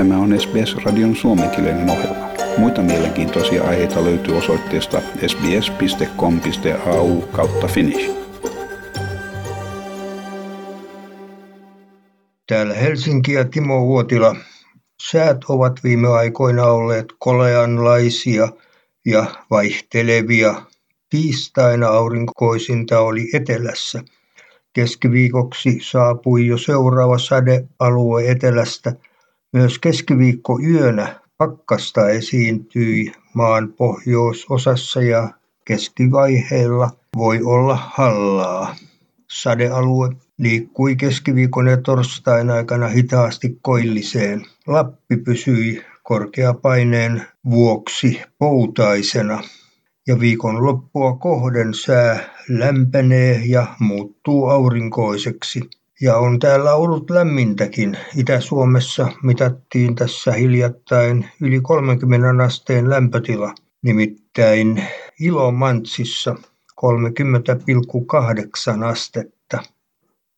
Tämä on SBS-radion suomenkielinen ohjelma. Muita mielenkiintoisia aiheita löytyy osoitteesta sbs.com.au kautta finnish. Täällä Helsinki ja Timo Huotila. Säät ovat viime aikoina olleet koleanlaisia ja vaihtelevia. Tiistaina aurinkoisinta oli etelässä. Keskiviikoksi saapui jo seuraava sadealue etelästä – myös keskiviikkoyönä pakkasta esiintyi maan pohjoisosassa ja keskivaiheilla voi olla hallaa. Sadealue liikkui keskiviikon ja torstain aikana hitaasti koilliseen. Lappi pysyi korkeapaineen vuoksi poutaisena ja viikon loppua kohden sää lämpenee ja muuttuu aurinkoiseksi ja on täällä ollut lämmintäkin. Itä-Suomessa mitattiin tässä hiljattain yli 30 asteen lämpötila, nimittäin Ilomantsissa 30,8 astetta.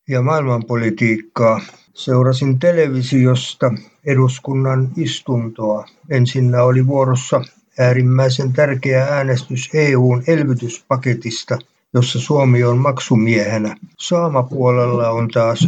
Ja maailmanpolitiikkaa seurasin televisiosta eduskunnan istuntoa. Ensinnä oli vuorossa äärimmäisen tärkeä äänestys EUn elvytyspaketista – jossa Suomi on maksumiehenä. Saamapuolella on taas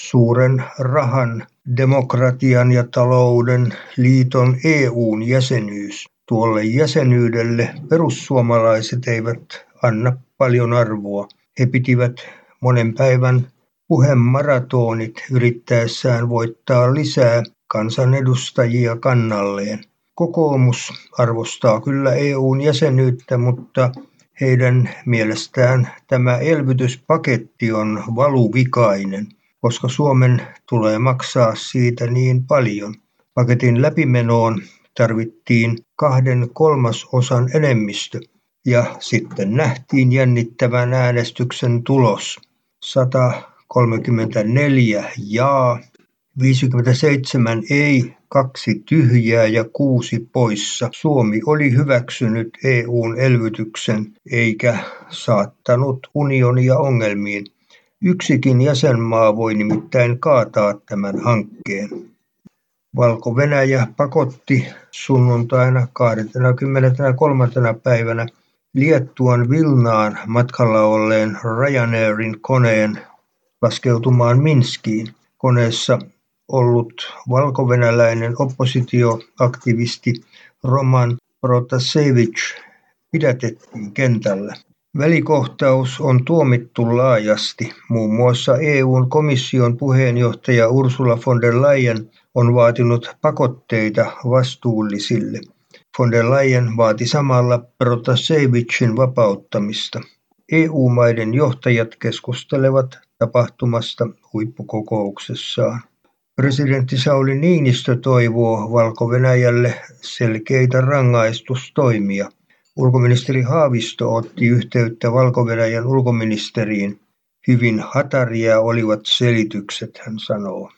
suuren rahan, demokratian ja talouden liiton EUn jäsenyys. Tuolle jäsenyydelle perussuomalaiset eivät anna paljon arvoa. He pitivät monen päivän puhemaratonit yrittäessään voittaa lisää kansanedustajia kannalleen. Kokoomus arvostaa kyllä EUn jäsenyyttä, mutta heidän mielestään tämä elvytyspaketti on valuvikainen, koska Suomen tulee maksaa siitä niin paljon. Paketin läpimenoon tarvittiin kahden kolmasosan enemmistö ja sitten nähtiin jännittävän äänestyksen tulos. 134 jaa, 57 ei, kaksi tyhjää ja kuusi poissa. Suomi oli hyväksynyt EUn elvytyksen eikä saattanut unionia ongelmiin. Yksikin jäsenmaa voi nimittäin kaataa tämän hankkeen. Valko-Venäjä pakotti sunnuntaina 23. päivänä Liettuan Vilnaan matkalla olleen Ryanairin koneen laskeutumaan Minskiin. Koneessa ollut valkovenäläinen oppositioaktivisti Roman Protasevich pidätettiin kentällä. Välikohtaus on tuomittu laajasti. Muun muassa EUn komission puheenjohtaja Ursula von der Leyen on vaatinut pakotteita vastuullisille. Von der Leyen vaati samalla Protasevichin vapauttamista. EU-maiden johtajat keskustelevat tapahtumasta huippukokouksessaan. Presidentti Sauli Niinistö toivoo Valko-Venäjälle selkeitä rangaistustoimia. Ulkoministeri Haavisto otti yhteyttä Valko-Venäjän ulkoministeriin. Hyvin hataria olivat selitykset, hän sanoo.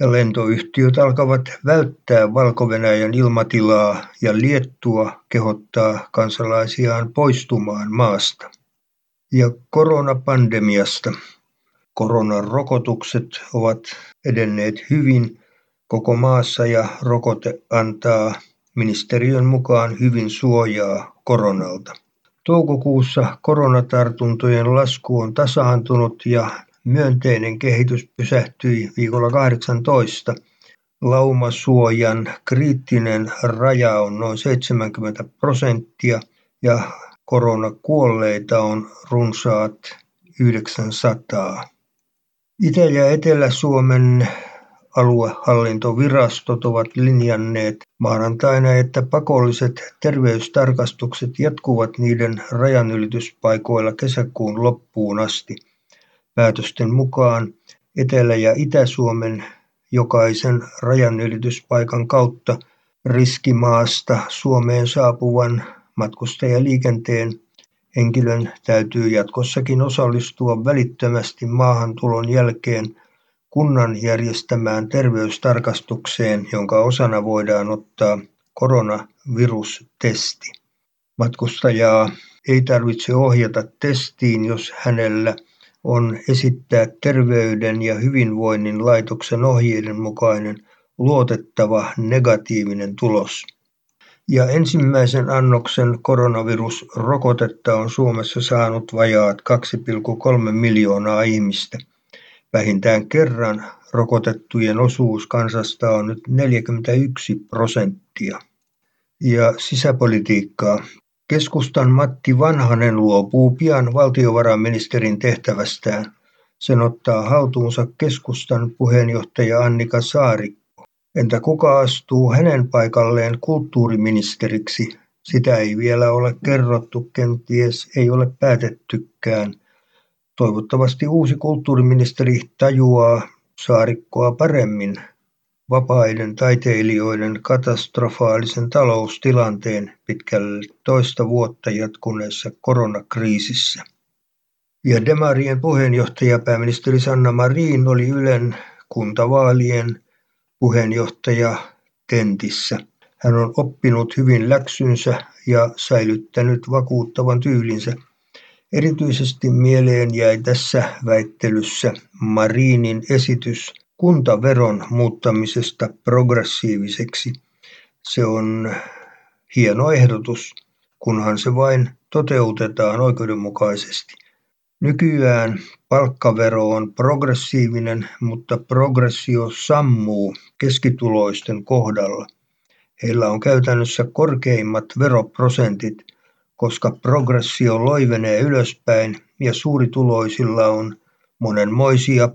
Ja lentoyhtiöt alkavat välttää Valko-Venäjän ilmatilaa ja Liettua kehottaa kansalaisiaan poistumaan maasta. Ja koronapandemiasta. Koronarokotukset ovat edenneet hyvin koko maassa ja rokote antaa ministeriön mukaan hyvin suojaa koronalta. Toukokuussa koronatartuntojen lasku on tasaantunut ja myönteinen kehitys pysähtyi viikolla 18. Laumasuojan kriittinen raja on noin 70 prosenttia ja koronakuolleita on runsaat 900. Itä- ja Etelä-Suomen aluehallintovirastot ovat linjanneet maanantaina, että pakolliset terveystarkastukset jatkuvat niiden rajanylityspaikoilla kesäkuun loppuun asti. Päätösten mukaan Etelä- ja Itä-Suomen jokaisen rajanylityspaikan kautta riskimaasta Suomeen saapuvan matkustajaliikenteen Henkilön täytyy jatkossakin osallistua välittömästi maahantulon jälkeen kunnan järjestämään terveystarkastukseen, jonka osana voidaan ottaa koronavirustesti. Matkustajaa ei tarvitse ohjata testiin, jos hänellä on esittää Terveyden ja hyvinvoinnin laitoksen ohjeiden mukainen luotettava negatiivinen tulos. Ja ensimmäisen annoksen koronavirusrokotetta on Suomessa saanut vajaat 2,3 miljoonaa ihmistä. Vähintään kerran rokotettujen osuus kansasta on nyt 41 prosenttia. Ja sisäpolitiikkaa. Keskustan Matti Vanhanen luopuu pian valtiovarainministerin tehtävästään. Sen ottaa haltuunsa keskustan puheenjohtaja Annika Saarikko. Entä kuka astuu hänen paikalleen kulttuuriministeriksi? Sitä ei vielä ole kerrottu, kenties ei ole päätettykään. Toivottavasti uusi kulttuuriministeri tajuaa Saarikkoa paremmin vapaiden taiteilijoiden katastrofaalisen taloustilanteen pitkälle toista vuotta jatkuneessa koronakriisissä. Ja Demarien puheenjohtaja pääministeri Sanna Marin oli Ylen kuntavaalien puheenjohtaja Tentissä. Hän on oppinut hyvin läksynsä ja säilyttänyt vakuuttavan tyylinsä. Erityisesti mieleen jäi tässä väittelyssä Marinin esitys kuntaveron muuttamisesta progressiiviseksi. Se on hieno ehdotus, kunhan se vain toteutetaan oikeudenmukaisesti. Nykyään palkkavero on progressiivinen, mutta progressio sammuu keskituloisten kohdalla. Heillä on käytännössä korkeimmat veroprosentit, koska progressio loivenee ylöspäin ja suurituloisilla on monenmoisia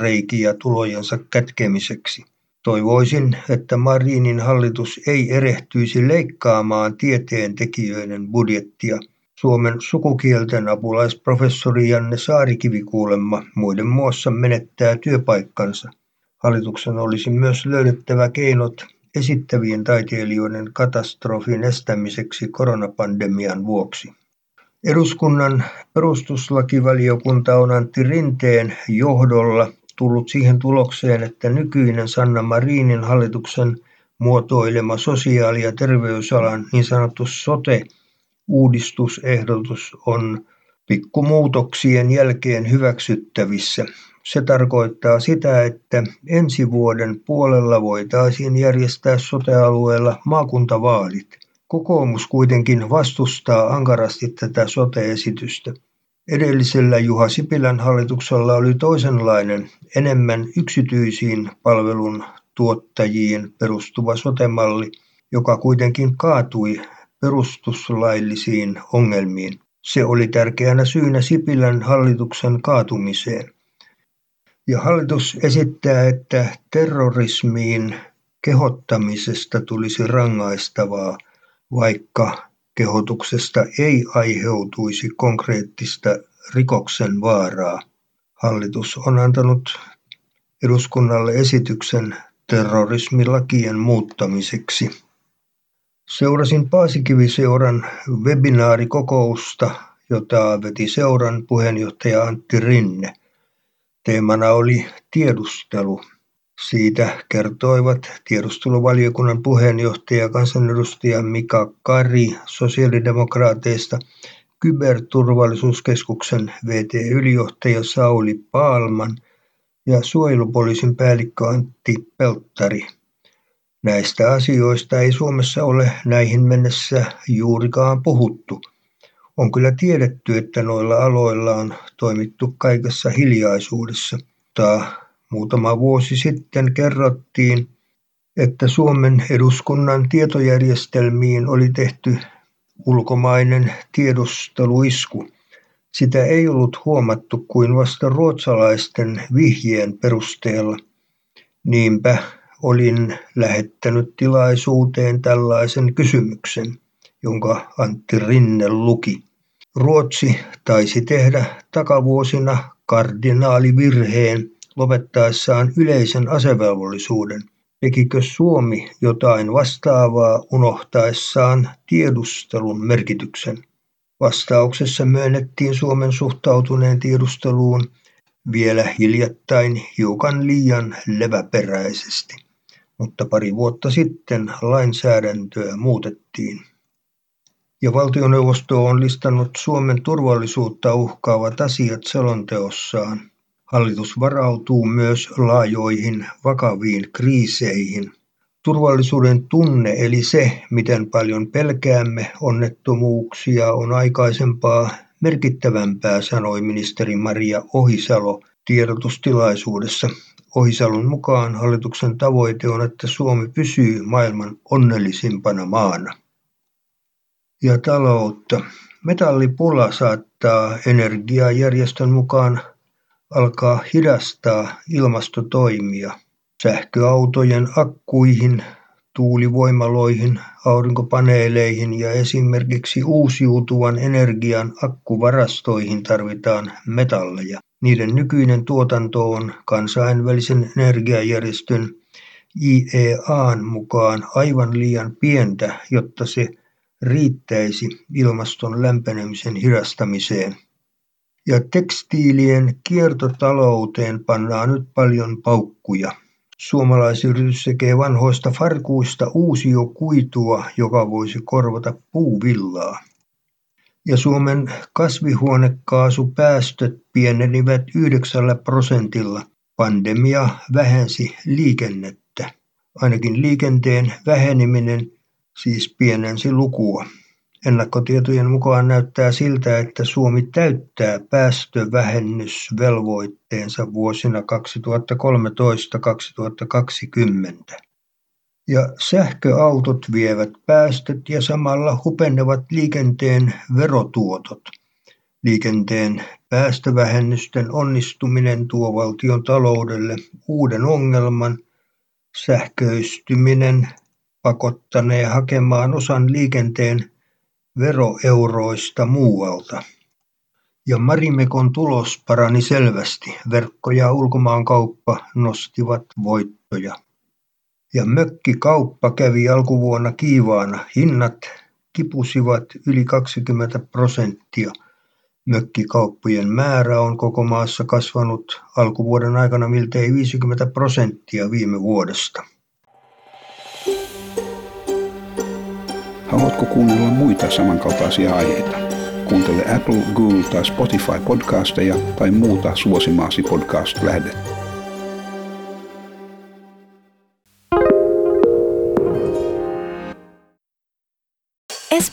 reikiä tulojensa kätkemiseksi. Toivoisin, että Marinin hallitus ei erehtyisi leikkaamaan tieteen tekijöiden budjettia. Suomen sukukielten apulaisprofessori Janne Saarikivi kuulemma muiden muassa menettää työpaikkansa. Hallituksen olisi myös löydettävä keinot esittävien taiteilijoiden katastrofin estämiseksi koronapandemian vuoksi. Eduskunnan perustuslakivaliokunta on Antti Rinteen johdolla tullut siihen tulokseen, että nykyinen Sanna Marinin hallituksen muotoilema sosiaali- ja terveysalan niin sanottu sote-uudistusehdotus on pikkumuutoksien jälkeen hyväksyttävissä. Se tarkoittaa sitä, että ensi vuoden puolella voitaisiin järjestää sote-alueella maakuntavaalit. Kokoomus kuitenkin vastustaa ankarasti tätä sote-esitystä. Edellisellä Juha Sipilän hallituksella oli toisenlainen, enemmän yksityisiin palvelun tuottajiin perustuva sotemalli, joka kuitenkin kaatui perustuslaillisiin ongelmiin. Se oli tärkeänä syynä Sipilän hallituksen kaatumiseen. Ja hallitus esittää, että terrorismiin kehottamisesta tulisi rangaistavaa – vaikka kehotuksesta ei aiheutuisi konkreettista rikoksen vaaraa. Hallitus on antanut eduskunnalle esityksen terrorismilakien muuttamiseksi. Seurasin Paasikivi-seuran webinaarikokousta, jota veti seuran puheenjohtaja Antti Rinne. Teemana oli tiedustelu. Siitä kertoivat tiedusteluvaliokunnan puheenjohtaja kansanedustaja Mika Kari sosiaalidemokraateista, Kyberturvallisuuskeskuksen VT-ylijohtaja Sauli Paalman ja suojelupoliisin päällikkö Antti Pelttari. Näistä asioista ei Suomessa ole näihin mennessä juurikaan puhuttu. On kyllä tiedetty, että noilla aloilla on toimittu kaikessa hiljaisuudessa, mutta Muutama vuosi sitten kerrottiin, että Suomen eduskunnan tietojärjestelmiin oli tehty ulkomainen tiedusteluisku. Sitä ei ollut huomattu kuin vasta ruotsalaisten vihjeen perusteella. Niinpä olin lähettänyt tilaisuuteen tällaisen kysymyksen, jonka Antti Rinne luki. Ruotsi taisi tehdä takavuosina kardinaalivirheen lopettaessaan yleisen asevelvollisuuden, tekikö Suomi jotain vastaavaa unohtaessaan tiedustelun merkityksen? Vastauksessa myönnettiin Suomen suhtautuneen tiedusteluun vielä hiljattain hiukan liian leväperäisesti, mutta pari vuotta sitten lainsäädäntöä muutettiin. Ja valtioneuvosto on listannut Suomen turvallisuutta uhkaavat asiat selonteossaan. Hallitus varautuu myös laajoihin vakaviin kriiseihin. Turvallisuuden tunne eli se, miten paljon pelkäämme onnettomuuksia, on aikaisempaa merkittävämpää, sanoi ministeri Maria Ohisalo tiedotustilaisuudessa. Ohisalon mukaan hallituksen tavoite on, että Suomi pysyy maailman onnellisimpana maana. Ja taloutta. Metallipula saattaa energiajärjestön mukaan alkaa hidastaa ilmastotoimia. Sähköautojen akkuihin, tuulivoimaloihin, aurinkopaneeleihin ja esimerkiksi uusiutuvan energian akkuvarastoihin tarvitaan metalleja. Niiden nykyinen tuotanto on kansainvälisen energiajärjestön IEAn mukaan aivan liian pientä, jotta se riittäisi ilmaston lämpenemisen hidastamiseen. Ja tekstiilien kiertotalouteen pannaan nyt paljon paukkuja. Suomalaisyritys tekee vanhoista farkuista uusiokuitua, joka voisi korvata puuvillaa. Ja Suomen kasvihuonekaasupäästöt pienenivät yhdeksällä prosentilla. Pandemia vähensi liikennettä. Ainakin liikenteen väheneminen siis pienensi lukua. Ennakkotietojen mukaan näyttää siltä, että Suomi täyttää päästövähennysvelvoitteensa vuosina 2013-2020. Ja sähköautot vievät päästöt ja samalla hupenevat liikenteen verotuotot. Liikenteen päästövähennysten onnistuminen tuo valtion taloudelle uuden ongelman. Sähköistyminen pakottanee hakemaan osan liikenteen veroeuroista muualta. Ja Marimekon tulos parani selvästi. Verkko- ja ulkomaankauppa nostivat voittoja. Ja mökkikauppa kävi alkuvuonna kiivaana. Hinnat kipusivat yli 20 prosenttia. Mökkikauppojen määrä on koko maassa kasvanut alkuvuoden aikana miltei 50 prosenttia viime vuodesta. Haluatko kuunnella muita samankaltaisia aiheita? Kuuntele Apple, Google tai Spotify podcasteja tai muuta suosimaasi podcast-lähdettä.